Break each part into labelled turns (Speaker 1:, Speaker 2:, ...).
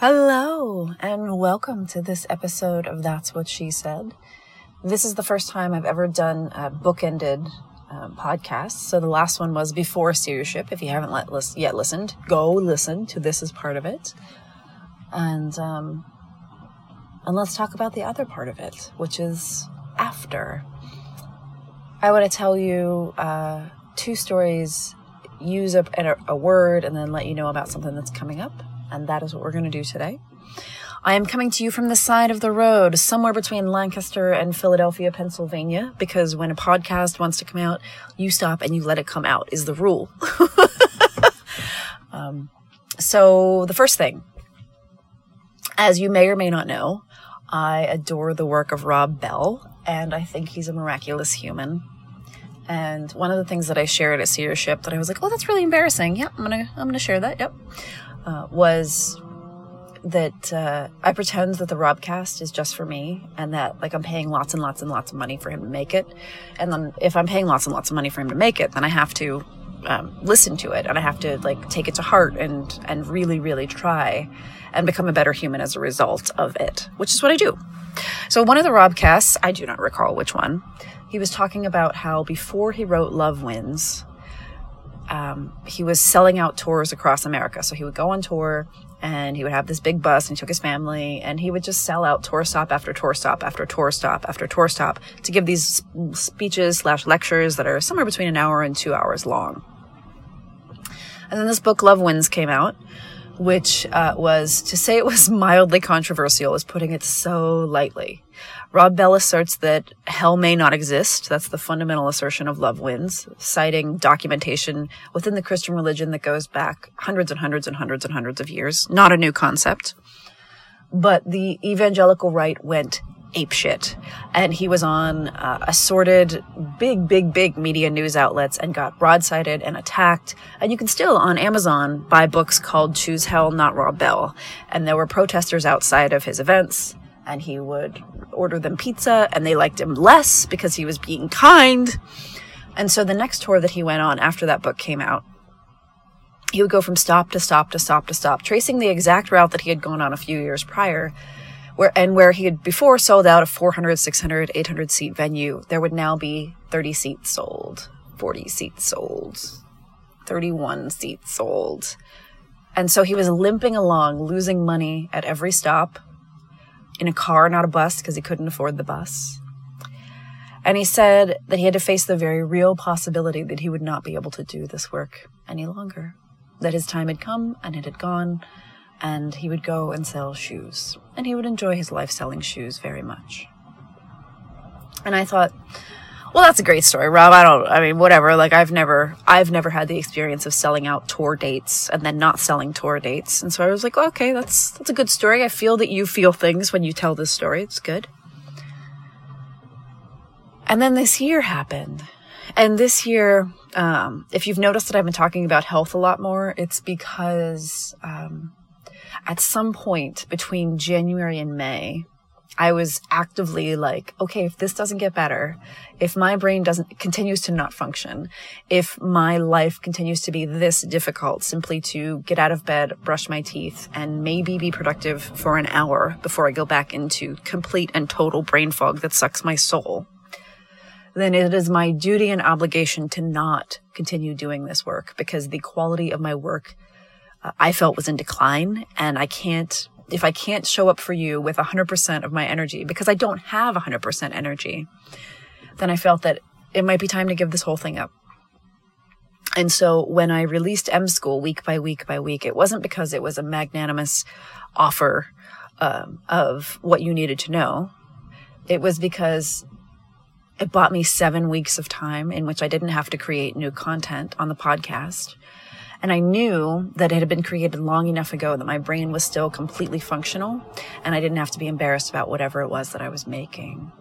Speaker 1: Hello, and welcome to this episode of That's What She Said. This is the first time I've ever done a bookended um, podcast. So the last one was before Seership. If you haven't let, yet listened, go listen to this as part of it. And, um, and let's talk about the other part of it, which is after. I want to tell you uh, two stories, use a, a word, and then let you know about something that's coming up and that is what we're going to do today. I am coming to you from the side of the road, somewhere between Lancaster and Philadelphia, Pennsylvania, because when a podcast wants to come out, you stop and you let it come out, is the rule. um, so, the first thing, as you may or may not know, I adore the work of Rob Bell, and I think he's a miraculous human. And one of the things that I shared at Seership that I was like, oh, that's really embarrassing. Yep, I'm gonna, I'm gonna share that. Yep uh, was that uh, I pretend that the Robcast is just for me and that like I'm paying lots and lots and lots of money for him to make it. And then if I'm paying lots and lots of money for him to make it, then I have to um, listen to it and I have to like take it to heart and and really really try and become a better human as a result of it, which is what I do. So one of the Robcasts, I do not recall which one, he was talking about how before he wrote Love Wins, um, he was selling out tours across America. So he would go on tour and he would have this big bus and he took his family and he would just sell out tour stop after tour stop after tour stop after tour stop to give these speeches slash lectures that are somewhere between an hour and two hours long. And then this book, Love Wins, came out, which uh, was to say it was mildly controversial is putting it so lightly. Rob Bell asserts that hell may not exist. That's the fundamental assertion of Love Wins, citing documentation within the Christian religion that goes back hundreds and hundreds and hundreds and hundreds of years. Not a new concept. But the evangelical right went apeshit. And he was on uh, assorted, big, big, big media news outlets and got broadsided and attacked. And you can still on Amazon buy books called Choose Hell, Not Rob Bell. And there were protesters outside of his events and he would order them pizza and they liked him less because he was being kind. And so the next tour that he went on after that book came out, he would go from stop to stop to stop to stop, tracing the exact route that he had gone on a few years prior. Where, and where he had before sold out a 400, 600, 800 seat venue, there would now be 30 seats sold, 40 seats sold, 31 seats sold. And so he was limping along, losing money at every stop, in a car, not a bus, because he couldn't afford the bus. And he said that he had to face the very real possibility that he would not be able to do this work any longer. That his time had come and it had gone, and he would go and sell shoes. And he would enjoy his life selling shoes very much. And I thought, well, that's a great story, Rob. I don't, I mean, whatever. Like, I've never, I've never had the experience of selling out tour dates and then not selling tour dates. And so I was like, okay, that's, that's a good story. I feel that you feel things when you tell this story. It's good. And then this year happened. And this year, um, if you've noticed that I've been talking about health a lot more, it's because, um, at some point between January and May, I was actively like, okay, if this doesn't get better, if my brain doesn't continues to not function, if my life continues to be this difficult simply to get out of bed, brush my teeth, and maybe be productive for an hour before I go back into complete and total brain fog that sucks my soul, then it is my duty and obligation to not continue doing this work because the quality of my work I felt was in decline and I can't if I can't show up for you with 100% of my energy because I don't have 100% energy, then I felt that it might be time to give this whole thing up. And so when I released M School week by week by week, it wasn't because it was a magnanimous offer um, of what you needed to know. It was because it bought me seven weeks of time in which I didn't have to create new content on the podcast. And I knew that it had been created long enough ago that my brain was still completely functional and I didn't have to be embarrassed about whatever it was that I was making.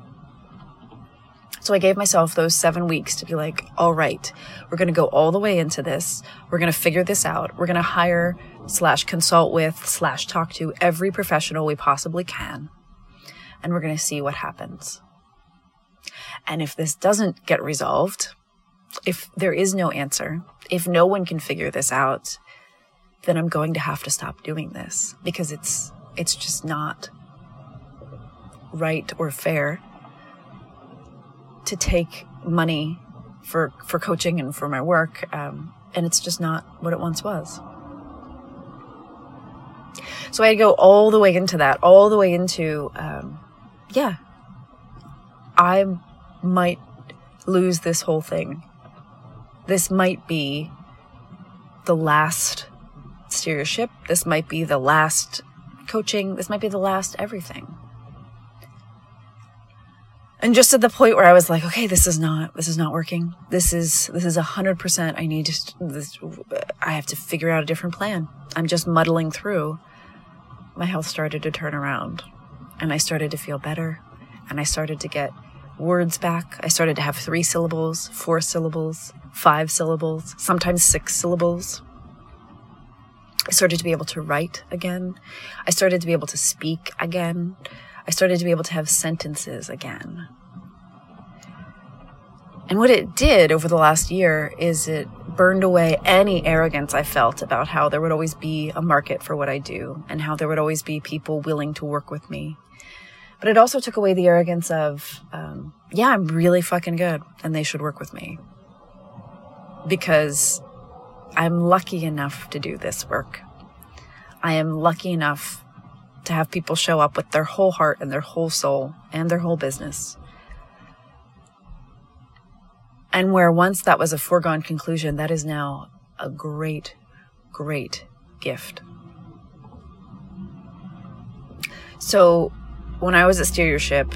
Speaker 1: So I gave myself those seven weeks to be like, all right, we're going to go all the way into this. We're going to figure this out. We're going to hire slash consult with slash talk to every professional we possibly can. And we're going to see what happens. And if this doesn't get resolved, if there is no answer, if no one can figure this out, then I'm going to have to stop doing this because it's it's just not right or fair to take money for for coaching and for my work, um, and it's just not what it once was. So I go all the way into that, all the way into, um, yeah, I might lose this whole thing this might be the last steership. This might be the last coaching. This might be the last everything. And just at the point where I was like, okay, this is not, this is not working. This is, this is a hundred percent. I need to, this, I have to figure out a different plan. I'm just muddling through. My health started to turn around and I started to feel better and I started to get words back. I started to have three syllables, four syllables, five syllables, sometimes six syllables. I started to be able to write again. I started to be able to speak again. I started to be able to have sentences again. And what it did over the last year is it burned away any arrogance I felt about how there would always be a market for what I do and how there would always be people willing to work with me but it also took away the arrogance of, um, yeah, I'm really fucking good and they should work with me. Because I'm lucky enough to do this work. I am lucky enough to have people show up with their whole heart and their whole soul and their whole business. And where once that was a foregone conclusion, that is now a great, great gift. So when I was at Steership,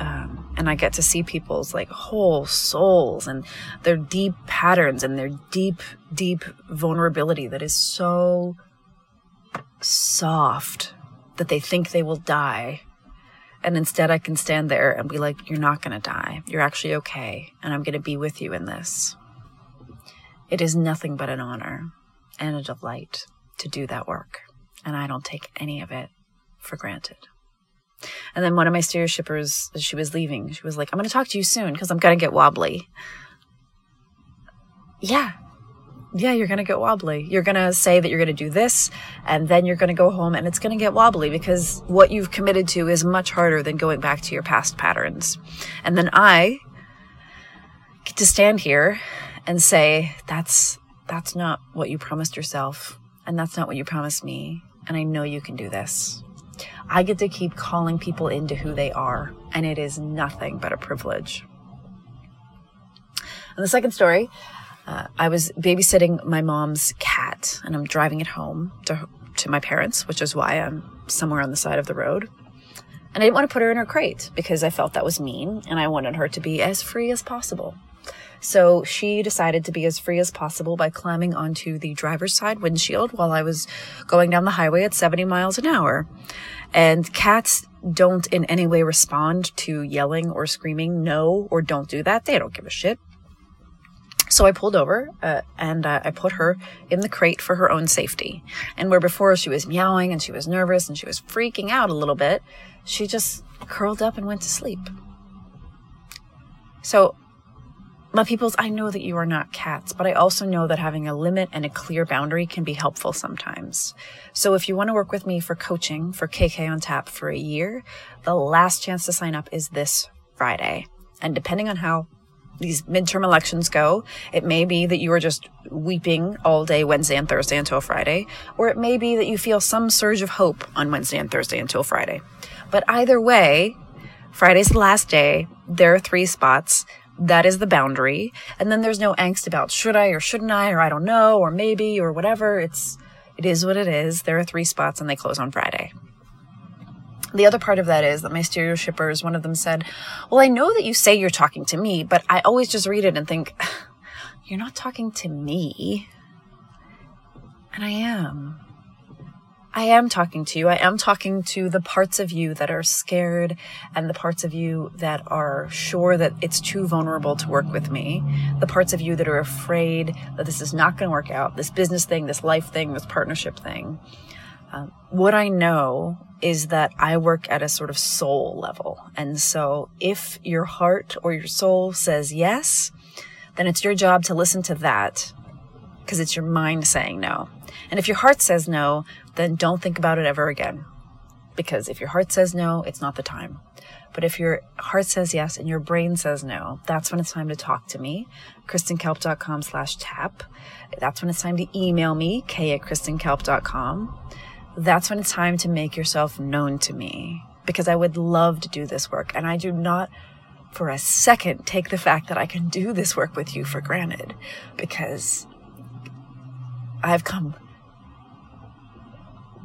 Speaker 1: um, and I get to see people's like whole souls and their deep patterns and their deep, deep vulnerability that is so soft that they think they will die. And instead, I can stand there and be like, You're not going to die. You're actually okay. And I'm going to be with you in this. It is nothing but an honor and a delight to do that work. And I don't take any of it for granted. And then one of my steer shippers, as she was leaving, she was like, I'm going to talk to you soon because I'm going to get wobbly. Yeah. Yeah, you're going to get wobbly. You're going to say that you're going to do this, and then you're going to go home and it's going to get wobbly because what you've committed to is much harder than going back to your past patterns. And then I get to stand here and say, that's, that's not what you promised yourself. And that's not what you promised me. And I know you can do this. I get to keep calling people into who they are, and it is nothing but a privilege. And the second story, uh, I was babysitting my mom's cat, and I'm driving it home to, to my parents, which is why I'm somewhere on the side of the road. And I didn't want to put her in her crate because I felt that was mean and I wanted her to be as free as possible. So she decided to be as free as possible by climbing onto the driver's side windshield while I was going down the highway at 70 miles an hour. And cats don't in any way respond to yelling or screaming no or don't do that. They don't give a shit. So I pulled over uh, and uh, I put her in the crate for her own safety. And where before she was meowing and she was nervous and she was freaking out a little bit, she just curled up and went to sleep. So, my peoples, I know that you are not cats, but I also know that having a limit and a clear boundary can be helpful sometimes. So if you want to work with me for coaching for KK on tap for a year, the last chance to sign up is this Friday. And depending on how these midterm elections go, it may be that you are just weeping all day Wednesday and Thursday until Friday, or it may be that you feel some surge of hope on Wednesday and Thursday until Friday. But either way, Friday's the last day. There are three spots. That is the boundary. And then there's no angst about should I or shouldn't I, or I don't know, or maybe, or whatever. It's, it is what it is. There are three spots and they close on Friday. The other part of that is that my steer shippers, one of them said, Well, I know that you say you're talking to me, but I always just read it and think, You're not talking to me. And I am. I am talking to you. I am talking to the parts of you that are scared and the parts of you that are sure that it's too vulnerable to work with me. The parts of you that are afraid that this is not going to work out. This business thing, this life thing, this partnership thing. Um, what I know is that I work at a sort of soul level. And so if your heart or your soul says yes, then it's your job to listen to that because it's your mind saying no. And if your heart says no, then don't think about it ever again. Because if your heart says no, it's not the time. But if your heart says yes and your brain says no, that's when it's time to talk to me. KristenKalp.com slash tap. That's when it's time to email me, k at KristenKalp.com that's when it's time to make yourself known to me because I would love to do this work. And I do not for a second take the fact that I can do this work with you for granted because I've come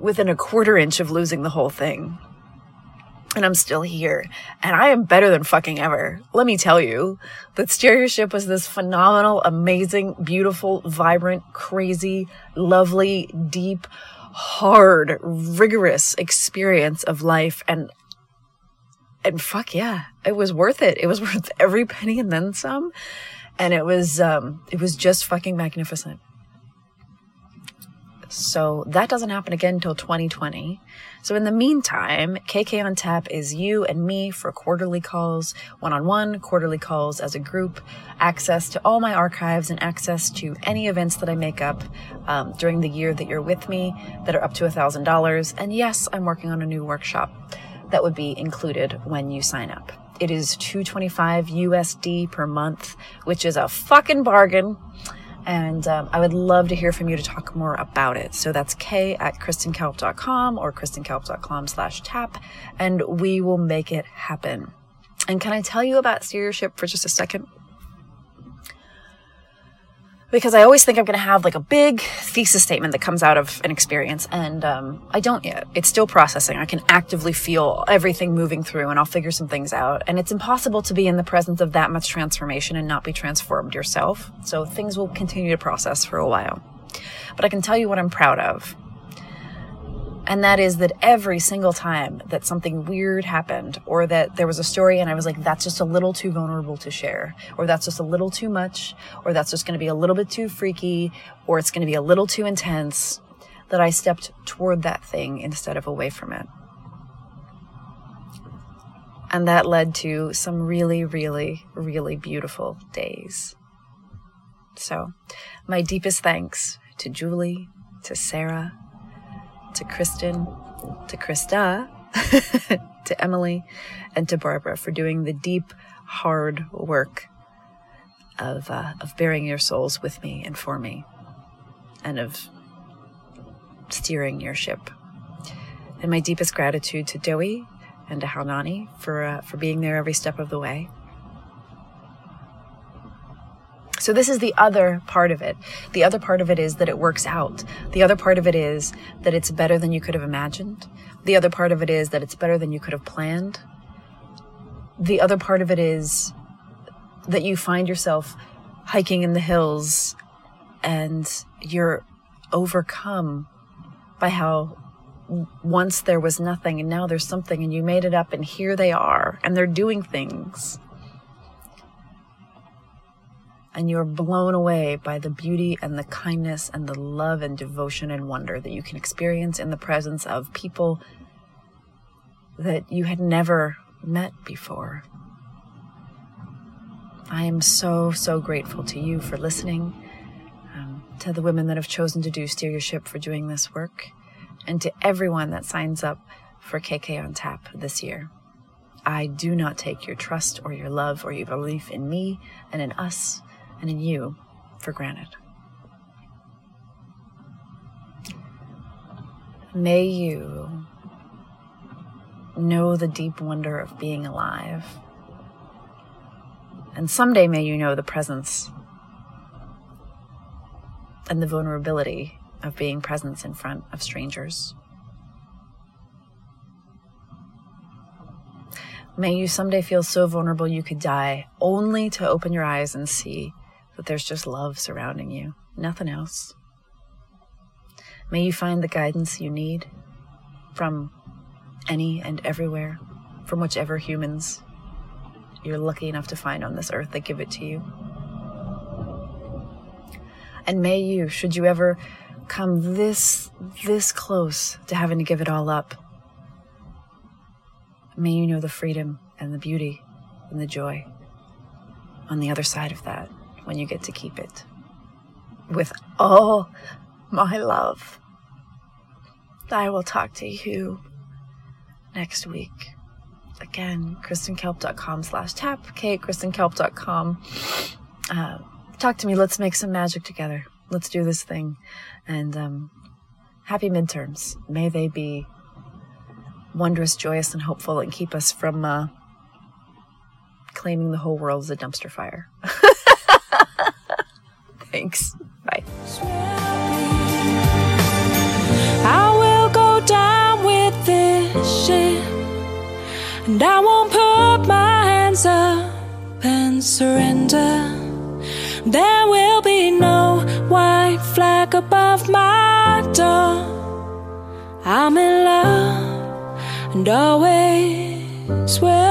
Speaker 1: within a quarter inch of losing the whole thing. And I'm still here. And I am better than fucking ever. Let me tell you that Steership was this phenomenal, amazing, beautiful, vibrant, crazy, lovely, deep, hard, rigorous experience of life and and fuck yeah, it was worth it. It was worth every penny and then some. And it was um it was just fucking magnificent. So that doesn't happen again until 2020. So in the meantime, KK on Tap is you and me for quarterly calls, one on one, quarterly calls as a group, access to all my archives and access to any events that I make up um, during the year that you're with me that are up to $1,000. And yes, I'm working on a new workshop that would be included when you sign up. It is 225 USD per month, which is a fucking bargain. And um, I would love to hear from you to talk more about it. So that's k at kristenkalp.com or kristenkalp.com slash tap, and we will make it happen. And can I tell you about Steership for just a second? Because I always think I'm going to have like a big thesis statement that comes out of an experience, and um, I don't yet. It's still processing. I can actively feel everything moving through, and I'll figure some things out. And it's impossible to be in the presence of that much transformation and not be transformed yourself. So things will continue to process for a while. But I can tell you what I'm proud of. And that is that every single time that something weird happened or that there was a story and I was like, that's just a little too vulnerable to share, or that's just a little too much, or that's just going to be a little bit too freaky, or it's going to be a little too intense, that I stepped toward that thing instead of away from it. And that led to some really, really, really beautiful days. So, my deepest thanks to Julie, to Sarah, to Kristen, to Krista, to Emily, and to Barbara for doing the deep, hard work of, uh, of bearing your souls with me and for me, and of steering your ship. And my deepest gratitude to Doey and to Haunani for, uh, for being there every step of the way. So, this is the other part of it. The other part of it is that it works out. The other part of it is that it's better than you could have imagined. The other part of it is that it's better than you could have planned. The other part of it is that you find yourself hiking in the hills and you're overcome by how once there was nothing and now there's something and you made it up and here they are and they're doing things and you're blown away by the beauty and the kindness and the love and devotion and wonder that you can experience in the presence of people that you had never met before. I am so, so grateful to you for listening, um, to the women that have chosen to do Steer Your Ship for doing this work, and to everyone that signs up for KK on Tap this year. I do not take your trust or your love or your belief in me and in us and in you for granted. May you know the deep wonder of being alive. And someday may you know the presence and the vulnerability of being present in front of strangers. May you someday feel so vulnerable you could die, only to open your eyes and see that there's just love surrounding you, nothing else. May you find the guidance you need from any and everywhere, from whichever humans you're lucky enough to find on this earth that give it to you. And may you, should you ever come this, this close to having to give it all up, may you know the freedom and the beauty and the joy on the other side of that when you get to keep it. With all my love. I will talk to you next week. Again, kristenkalp.com slash tap, kristenkalp.com. Uh, talk to me. Let's make some magic together. Let's do this thing. And um, happy midterms. May they be wondrous, joyous, and hopeful and keep us from uh, claiming the whole world as a dumpster fire. Thanks. Bye.
Speaker 2: I will go down with this ship, and I won't put my hands up and surrender. There will be no white flag above my door. I'm in love and always will